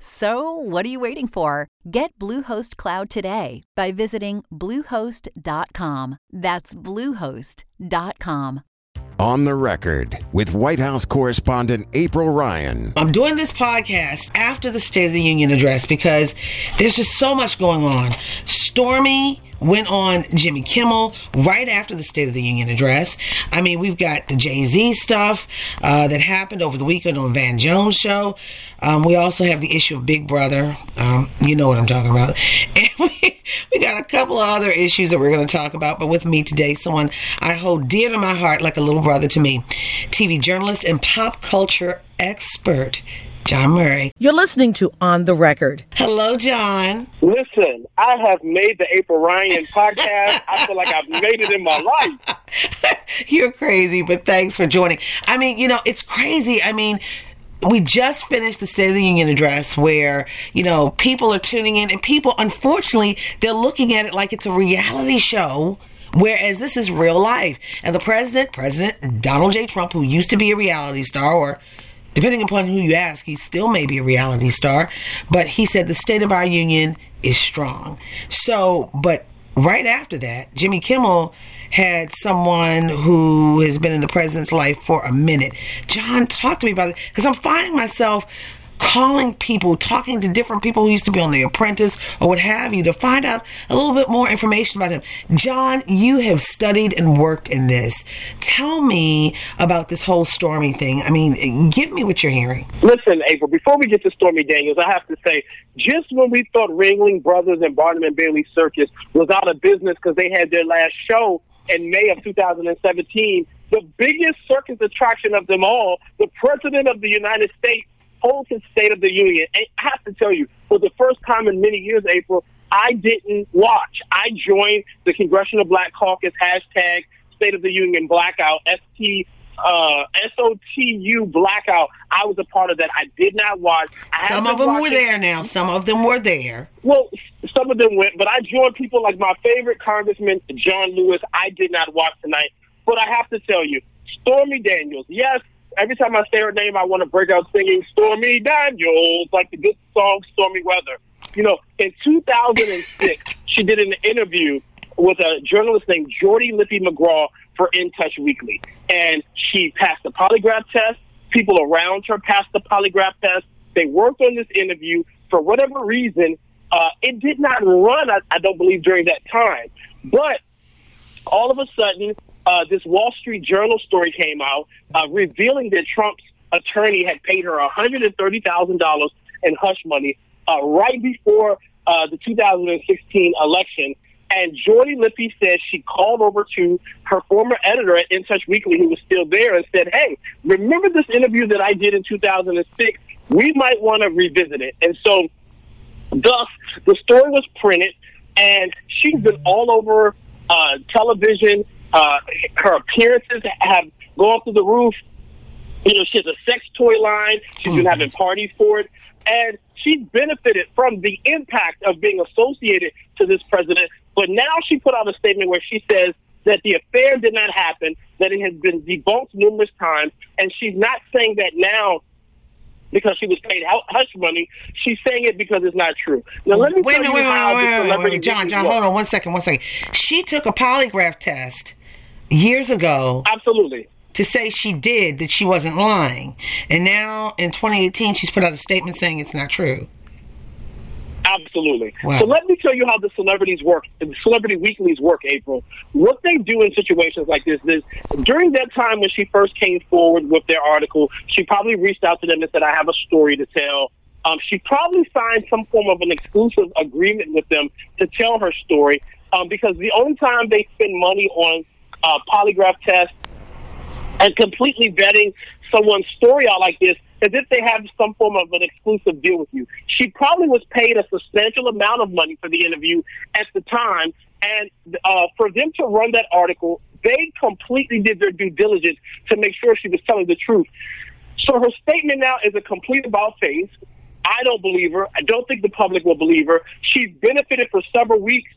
So, what are you waiting for? Get Bluehost Cloud today by visiting Bluehost.com. That's Bluehost.com. On the record with White House correspondent April Ryan. I'm doing this podcast after the State of the Union address because there's just so much going on. Stormy went on Jimmy Kimmel right after the State of the Union address. I mean, we've got the Jay Z stuff uh, that happened over the weekend on Van Jones show. Um, we also have the issue of Big Brother. Um, you know what I'm talking about. And we, we got a couple of other issues that we're going to talk about. But with me today, someone I hold dear to my heart, like a little brother to me, TV journalist and pop culture expert. Jawn Murray. You're listening to On the Record. Hello, Jawn. Listen, I have made the April Ryan podcast. I feel like I've made it in my life. You're crazy, but thanks for joining. I mean, you know, it's crazy. I mean, we just finished the State of the Union address where, you know, people are tuning in and people, unfortunately, they're looking at it like it's a reality show. Whereas this is real life. And the president, President Donald J. Trump, who used to be a reality star or depending upon who you ask, he still may be a reality star. But he said the state of our union is strong. So, but right after that, Jimmy Kimmel had someone who has been in the president's life for a minute. Jawn, talk to me about it because I'm finding myself calling people, talking to different people who used to be on The Apprentice or what have you to find out a little bit more information about them. Jawn, you have studied and worked in this. Tell me about this whole Stormy thing. I mean, give me what you're hearing. Listen, April, before we get to Stormy Daniels, I have to say, just when we thought Ringling Brothers and Barnum and Bailey Circus was out of business because they had their last show in May of 2017, the biggest circus attraction of them all, the President of the United States, holds his State of the Union. And I have to tell you, for the first time in many years, April, I didn't watch. I joined the Congressional Black Caucus hashtag State of the Union blackout, ST uh, SOTU blackout. I was a part of that. I did not watch. I Some of them were there now. Some of them were there. Well, some of them went, but I joined people like my favorite Congressman, John Lewis. I did not watch tonight. But I have to tell you, Stormy Daniels, yes, every time I say her name, I want to break out singing Stormy Daniels, like the good song Stormy Weather. You know, in 2006, she did an interview with a journalist named Jordi Lippe McGraw for In Touch Weekly. And she passed the polygraph test. People around her passed the polygraph test. They worked on this interview. For whatever reason, uh, it did not run, I, I don't believe, during that time. But all of a sudden, uh, this Wall Street Journal story came out uh, revealing that Trump's attorney had paid her $130,000 in hush money uh, right before uh, the 2016 election. And Jordi Lippe said she called over to her former editor at In Touch Weekly, who was still there, and said, Hey, remember this interview that I did in 2006? We might want to revisit it. And so, thus, the story was printed, and she's been all over uh, television. Uh, her appearances have gone through the roof. You know, she has a sex toy line. She's been having parties for it. And she's benefited from the impact of being associated to this president. But now she put out a statement where she says that the affair did not happen, that it has been debunked numerous times, and she's not saying that now because she was paid hush money. She's saying it because it's not true. Now let me Wait a tell minute, you wait, wait, wait, wait, wait, Jawn, Jawn, hold on one second, one second. She took a polygraph test years ago Absolutely. to say she did that she wasn't lying, and now in 2018 she's put out a statement saying it's not true. Absolutely. Wow. So let me tell you how the celebrities work, the celebrity weeklies work, April. What they do in situations like this is during that time when she first came forward with their article, she probably reached out to them and said, I have a story to tell. Um, she probably signed some form of an exclusive agreement with them to tell her story um, because the only time they spend money on uh, polygraph tests and completely vetting someone's story out like this as if they have some form of an exclusive deal with you. She probably was paid a substantial amount of money for the interview at the time, and uh, for them to run that article, they completely did their due diligence to make sure she was telling the truth. So her statement now is a complete about face. I don't believe her. I don't think the public will believe her. She's benefited for several weeks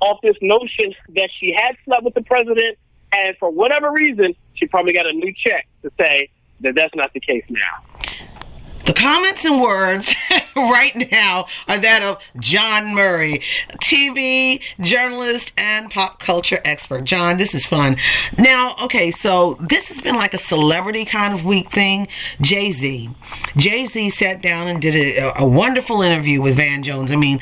off this notion that she had slept with the president, and for whatever reason, she probably got a new check to say that that's not the case now. The comments and words right now are that of Jawn Murray, TV journalist and pop culture expert. Jawn, this is fun. Now, okay, so this has been like a celebrity kind of week thing. Jay Z. Jay Z sat down and did a, a wonderful interview with Van Jones. I mean,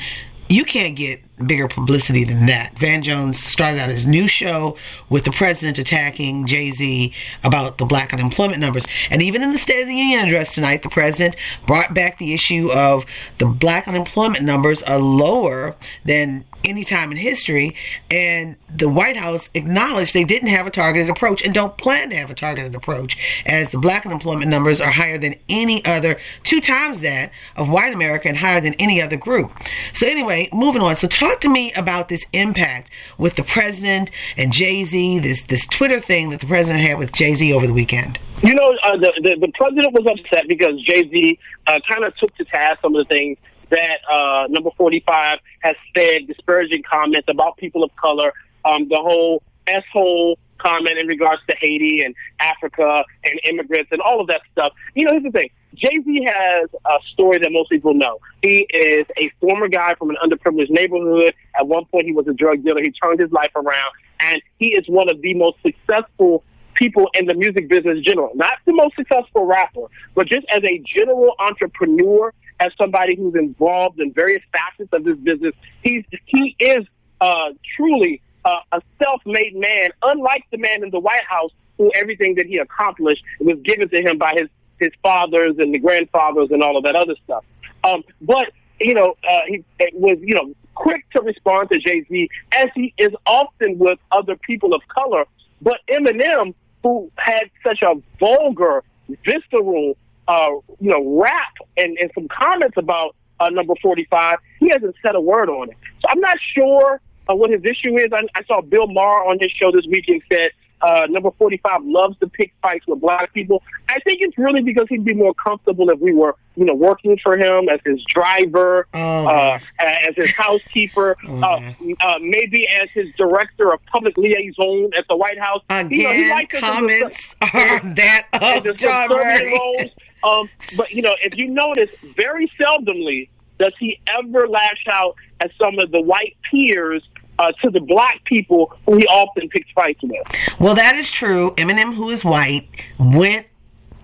you can't get bigger publicity than that. Van Jones started out his new show with the president attacking Jay Z about the black unemployment numbers. And even in the State of the Union address tonight, the president brought back the issue of the black unemployment numbers are lower than any time in history. And the White House acknowledged they didn't have a targeted approach and don't plan to have a targeted approach, as the black unemployment numbers are higher than any other, two times that of white America and higher than any other group. So, anyway, moving on. So, talk to me about this impact with the president and Jay Z, this, this Twitter thing that the president had with Jay Z over the weekend. You know, uh, the, the, the president was upset because Jay Z uh, kind of took to task some of the things that uh, number 45 has said disparaging comments about people of color, um, the whole S-hole comment in regards to Haiti and Africa and immigrants and all of that stuff. You know, here's the thing. Jay-Z has a story that most people know. He is a former guy from an underprivileged neighborhood. At one point, he was a drug dealer. He turned his life around, and he is one of the most successful people in the music business in general. Not the most successful rapper, but just as a general entrepreneur as somebody who's involved in various facets of this business. He's he is uh, truly uh, a self-made man, unlike the man in the White House who everything that he accomplished was given to him by his his fathers and the grandfathers and all of that other stuff. Um, but you know, uh, he was you know quick to respond to Jay Z as he is often with other people of color. But Eminem, who had such a vulgar, visceral uh, you know, rap and, and some comments about uh, number 45, he hasn't said a word on it. So I'm not sure uh, what his issue is. I, I saw Bill Maher on his show this weekend said uh, number 45 loves to pick fights with black people. I think it's really because he'd be more comfortable if we were, you know, working for him as his driver, Oh, uh, as his housekeeper, Oh, uh, uh, maybe as his director of public liaison at the White House. You know, he Again, likes us as a- comments are that of Jawn Murray. Um, but you know, if you notice, very seldomly does he ever lash out at some of the white peers uh, to the black people who he often picks fights with. Well, that is true. Eminem, who is white, went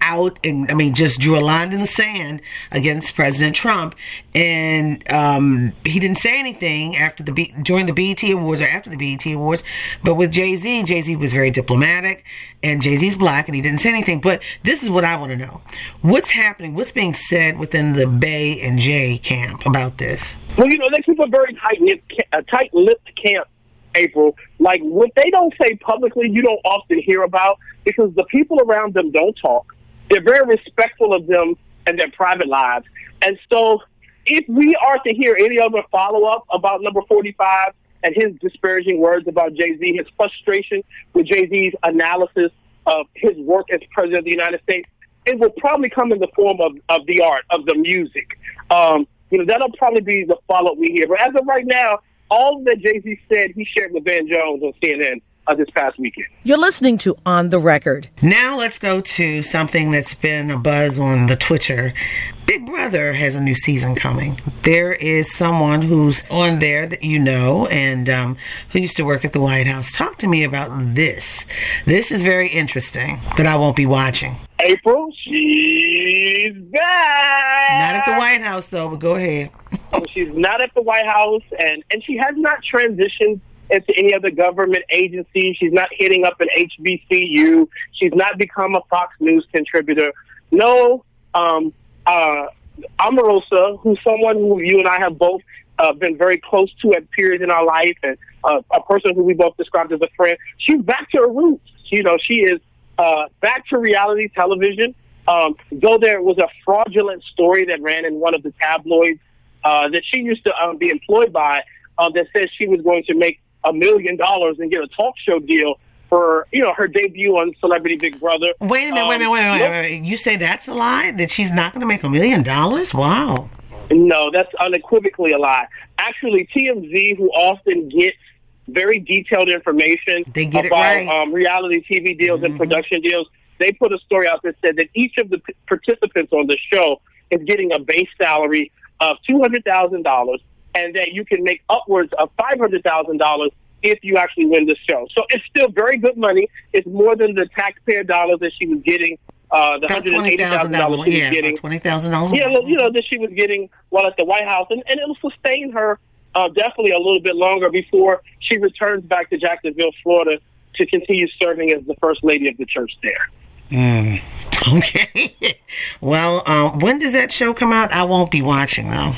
out and I mean just drew a line in the sand against President Trump, and um, he didn't say anything after the B- during the BET Awards or after the BET Awards. But with Jay Z, Jay Z was very diplomatic, and Jay Z's black, and he didn't say anything. But this is what I want to know: what's happening? What's being said within the Bey and Jay camp about this? Well, you know, they keep a very tight a tight lipped camp. April, like what they don't say publicly, you don't often hear about because the people around them don't talk. They're very respectful of them and their private lives. And so, if we are to hear any other follow up about number 45 and his disparaging words about Jay Z, his frustration with Jay Z's analysis of his work as president of the United States, it will probably come in the form of, of the art, of the music. Um, you know, that'll probably be the follow up we hear. But as of right now, all that Jay Z said, he shared with Van Jones on CNN uh, this past weekend. You're listening to On the Record. Now let's go to something that's been a buzz on the Twitter. Big Brother has a new season coming. There is someone who's on there that you know and um, who used to work at the White House. Talk to me about this. This is very interesting, but I won't be watching. April, she's back. Not at the White House though, but go ahead. So she's not at the White House, and and she has not transitioned into any other government agency. She's not hitting up an HBCU. She's not become a Fox News contributor. No, um, uh, Omarosa, who's someone who you and I have both uh, been very close to at periods in our life, and uh, a person who we both described as a friend. She's back to her roots. You know, she is uh, back to reality television. Um, though there was a fraudulent story that ran in one of the tabloids uh, that she used to um, be employed by uh, that says she was going to make a million dollars and get a talk show deal for you know her debut on Celebrity Big Brother. Wait a minute, um, wait a minute, wait a minute, wait minute. You say that's a lie? That she's not going to make a million dollars? Wow. No, that's unequivocally a lie. Actually, TMZ, who often gets very detailed information about right. um, reality TV deals mm-hmm. and production deals, they put a story out that said that each of the p- participants on the show is getting a base salary of two hundred thousand dollars, and that you can make upwards of five hundred thousand dollars if you actually win the show. So it's still very good money. It's more than the taxpayer dollars that she was getting uh, the hundred and eighty thousand dollars she yeah, was getting, twenty thousand dollars. Yeah, you know that she was getting while at the White House, and, and it will sustain her uh, definitely a little bit longer before she returns back to Jacksonville, Florida, to continue serving as the first lady of the church there. Mm, okay. well, um, when does that show come out? I won't be watching though.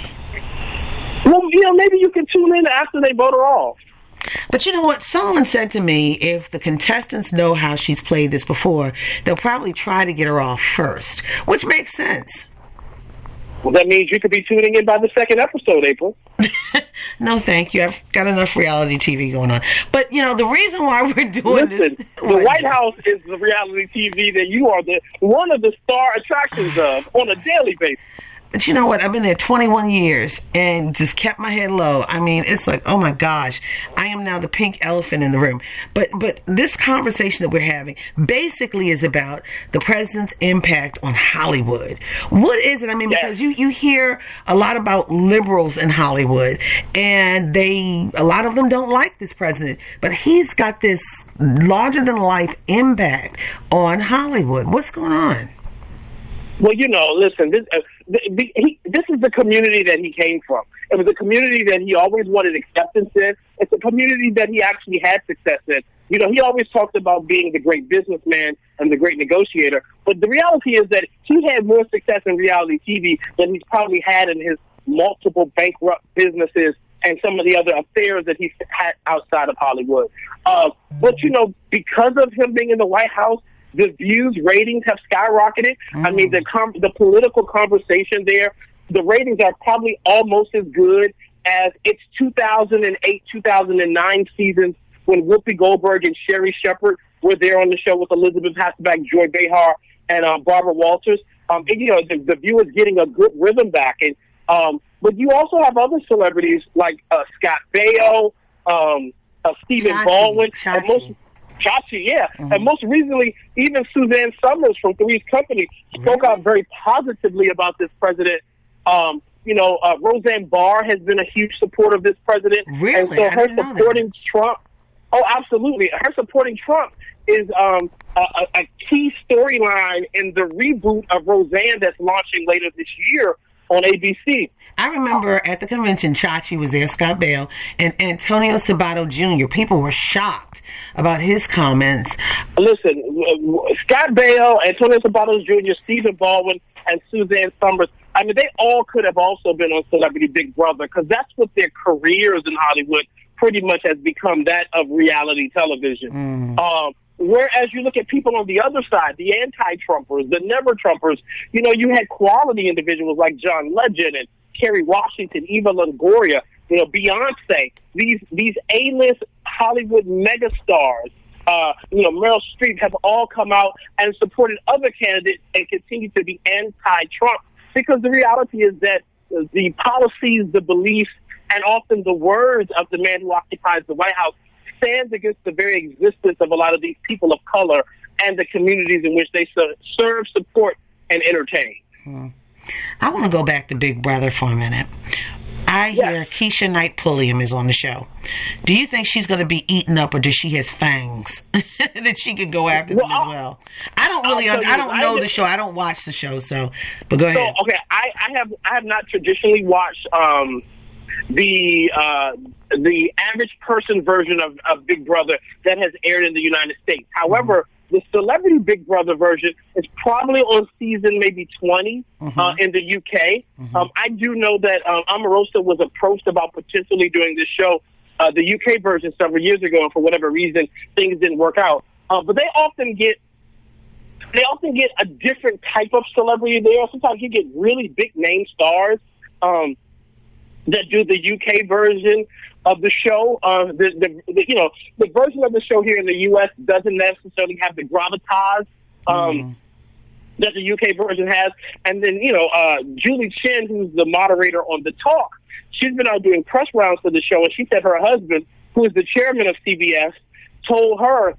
Know, maybe you can tune in after they vote her off. But you know what? Someone said to me if the contestants know how she's played this before, they'll probably try to get her off first, which makes sense. Well, that means you could be tuning in by the second episode, April. no, thank you. I've got enough reality TV going on. But you know, the reason why we're doing Listen, this, the White House is the reality TV that you are the one of the star attractions of on a daily basis. But you know what? I've been there 21 years and just kept my head low. I mean, it's like, oh my gosh, I am now the pink elephant in the room. But but this conversation that we're having basically is about the president's impact on Hollywood. What is it? I mean, because you you hear a lot about liberals in Hollywood, and they a lot of them don't like this president, but he's got this larger than life impact on Hollywood. What's going on? Well, you know, listen, this uh, he, this is the community that he came from. It was a community that he always wanted acceptance in. It's a community that he actually had success in. You know, he always talked about being the great businessman and the great negotiator. But the reality is that he had more success in reality TV than he's probably had in his multiple bankrupt businesses and some of the other affairs that he's had outside of Hollywood. Uh, but, you know, because of him being in the White House, the views ratings have skyrocketed. Mm. I mean, the com- the political conversation there, the ratings are probably almost as good as its 2008 2009 seasons when Whoopi Goldberg and Sherri Shepherd were there on the show with Elisabeth Hasselbeck, Joy Behar, and um, Barbara Walters. Um, and, you know, the, the view is getting a good rhythm back. And um, but you also have other celebrities like uh, Scott Baio, um, uh, Stephen Chachi, Baldwin, Chachi. and most Chachi, yeah. Mm-hmm. And most recently, even Suzanne Somers from Three's Company spoke really? out very positively about this president. Um, you know, uh, Roseanne Barr has been a huge supporter of this president. Really? And so her supporting Trump, oh, absolutely. Her supporting Trump is um, a, a key storyline in the reboot of Roseanne that's launching later this year on ABC. I remember at the convention, Chachi was there, Scott Baio, and Antonio Sabato Jr. People were shocked about his comments. Listen, Scott Baio, Antonio Sabato Jr., Stephen Baldwin, and Suzanne Somers. I mean, they all could have also been on Celebrity Big Brother because that's what their careers in Hollywood pretty much has become that of reality television. Mm. Um, Whereas you look at people on the other side, the anti-Trumpers, the never-Trumpers, you know, you had quality individuals like John Legend and Kerry Washington, Eva Longoria, you know, Beyonce, these these A-list Hollywood megastars, uh, you know, Meryl Streep have all come out and supported other candidates and continue to be anti-Trump because the reality is that the policies, the beliefs, and often the words of the man who occupies the White House stands against the very existence of a lot of these people of color and the communities in which they serve, support, and entertain. Hmm. I want to go back to Big Brother for a minute. I hear yes. Keshia Knight Pulliam is on the show. Do you think she's going to be eaten up, or does she has fangs that she could go after well, them as well? I don't really. I don't know I the show. I don't watch the show. So, but go ahead. Okay, I, I have I have not traditionally watched um, the uh, the average person version of, of Big Brother that has aired in the United States. However, the Celebrity Big Brother version is probably on season maybe 20 Mm-hmm. uh, in the UK. Um, I do know that um, Omarosa was approached about potentially doing this show, uh, the UK version, several years ago, and for whatever reason, things didn't work out. Uh, but they often get they often get a different type of celebrity there. Sometimes you get really big name stars um, that do the UK version of the show. Uh, the, the, the you know the version of the show here in the US doesn't necessarily have the gravitas. Um, That the UK version has, and then you know uh, Julie Chen, who's the moderator on the talk, she's been out doing press rounds for the show, and she said her husband, who is the chairman of CBS, told her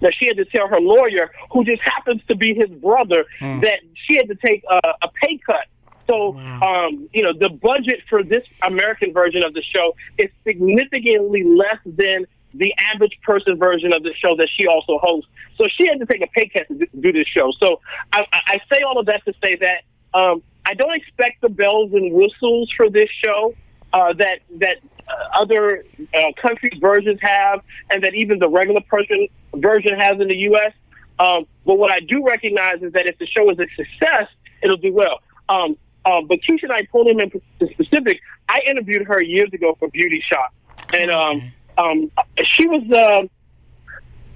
that she had to tell her lawyer, who just happens to be his brother, that she had to take a, a pay cut. So, um, you know, the budget for this American version of the show is significantly less than the average person version of the show that she also hosts. So she had to take a pay cut to do- this show. So I, I I say all of that to say that um, I don't expect the bells and whistles for this show uh, that that uh, other uh, country versions have, and that even the regular person version has in the U.S. Um, but what I do recognize is that if the show is a success, it'll do well. Um, um, but Keshia Knight Pulliam in specific, I interviewed her years ago for Beauty Shop, and um, um, she was uh,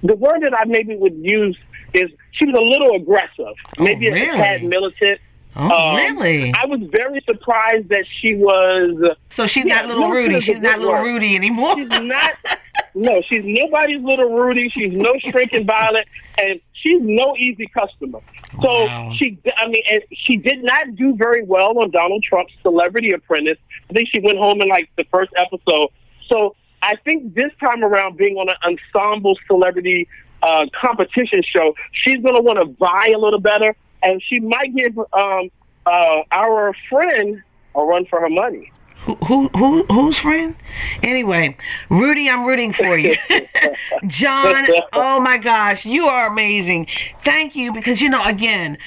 the word that I maybe would use is she was a little aggressive, maybe a really? tad militant. Oh, Um, really? I was very surprised that she was. So she's Yeah, not little Rudy. She's not little. Rudy anymore. She's not. No, she's nobody's little Rudy. She's no shrinking violet, and she's no easy customer. So Wow. she, I mean, and she did not do very well on Donald Trump's Celebrity Apprentice. I think she went home in like the first episode. So I think this time around, being on an ensemble celebrity uh, competition show, she's going to want to vie a little better, and she might give um, uh, our friend a run for her money. Who, who, who, whose friend? Anyway, Rudy, I'm rooting for you. Jawn, oh my gosh, you are amazing. Thank you because, you know, again,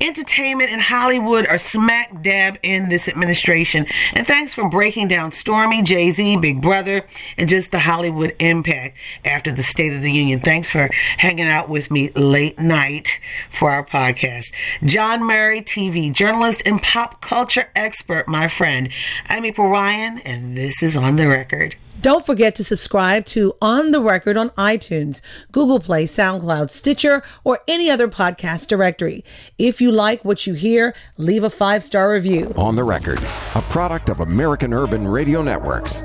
entertainment and Hollywood are smack dab in this administration. And thanks for breaking down Stormy, Jay Z, Big Brother, and just the Hollywood impact after the State of the Union. Thanks for hanging out with me late night for our podcast. Jawn Murray, TV journalist and pop culture expert, my friend. I'm April Ryan, and this is On the Record. Don't forget to subscribe to On the Record on iTunes, Google Play, SoundCloud, Stitcher, or any other podcast directory. If you like what you hear, leave a five star review. On the record, a product of American Urban Radio Networks.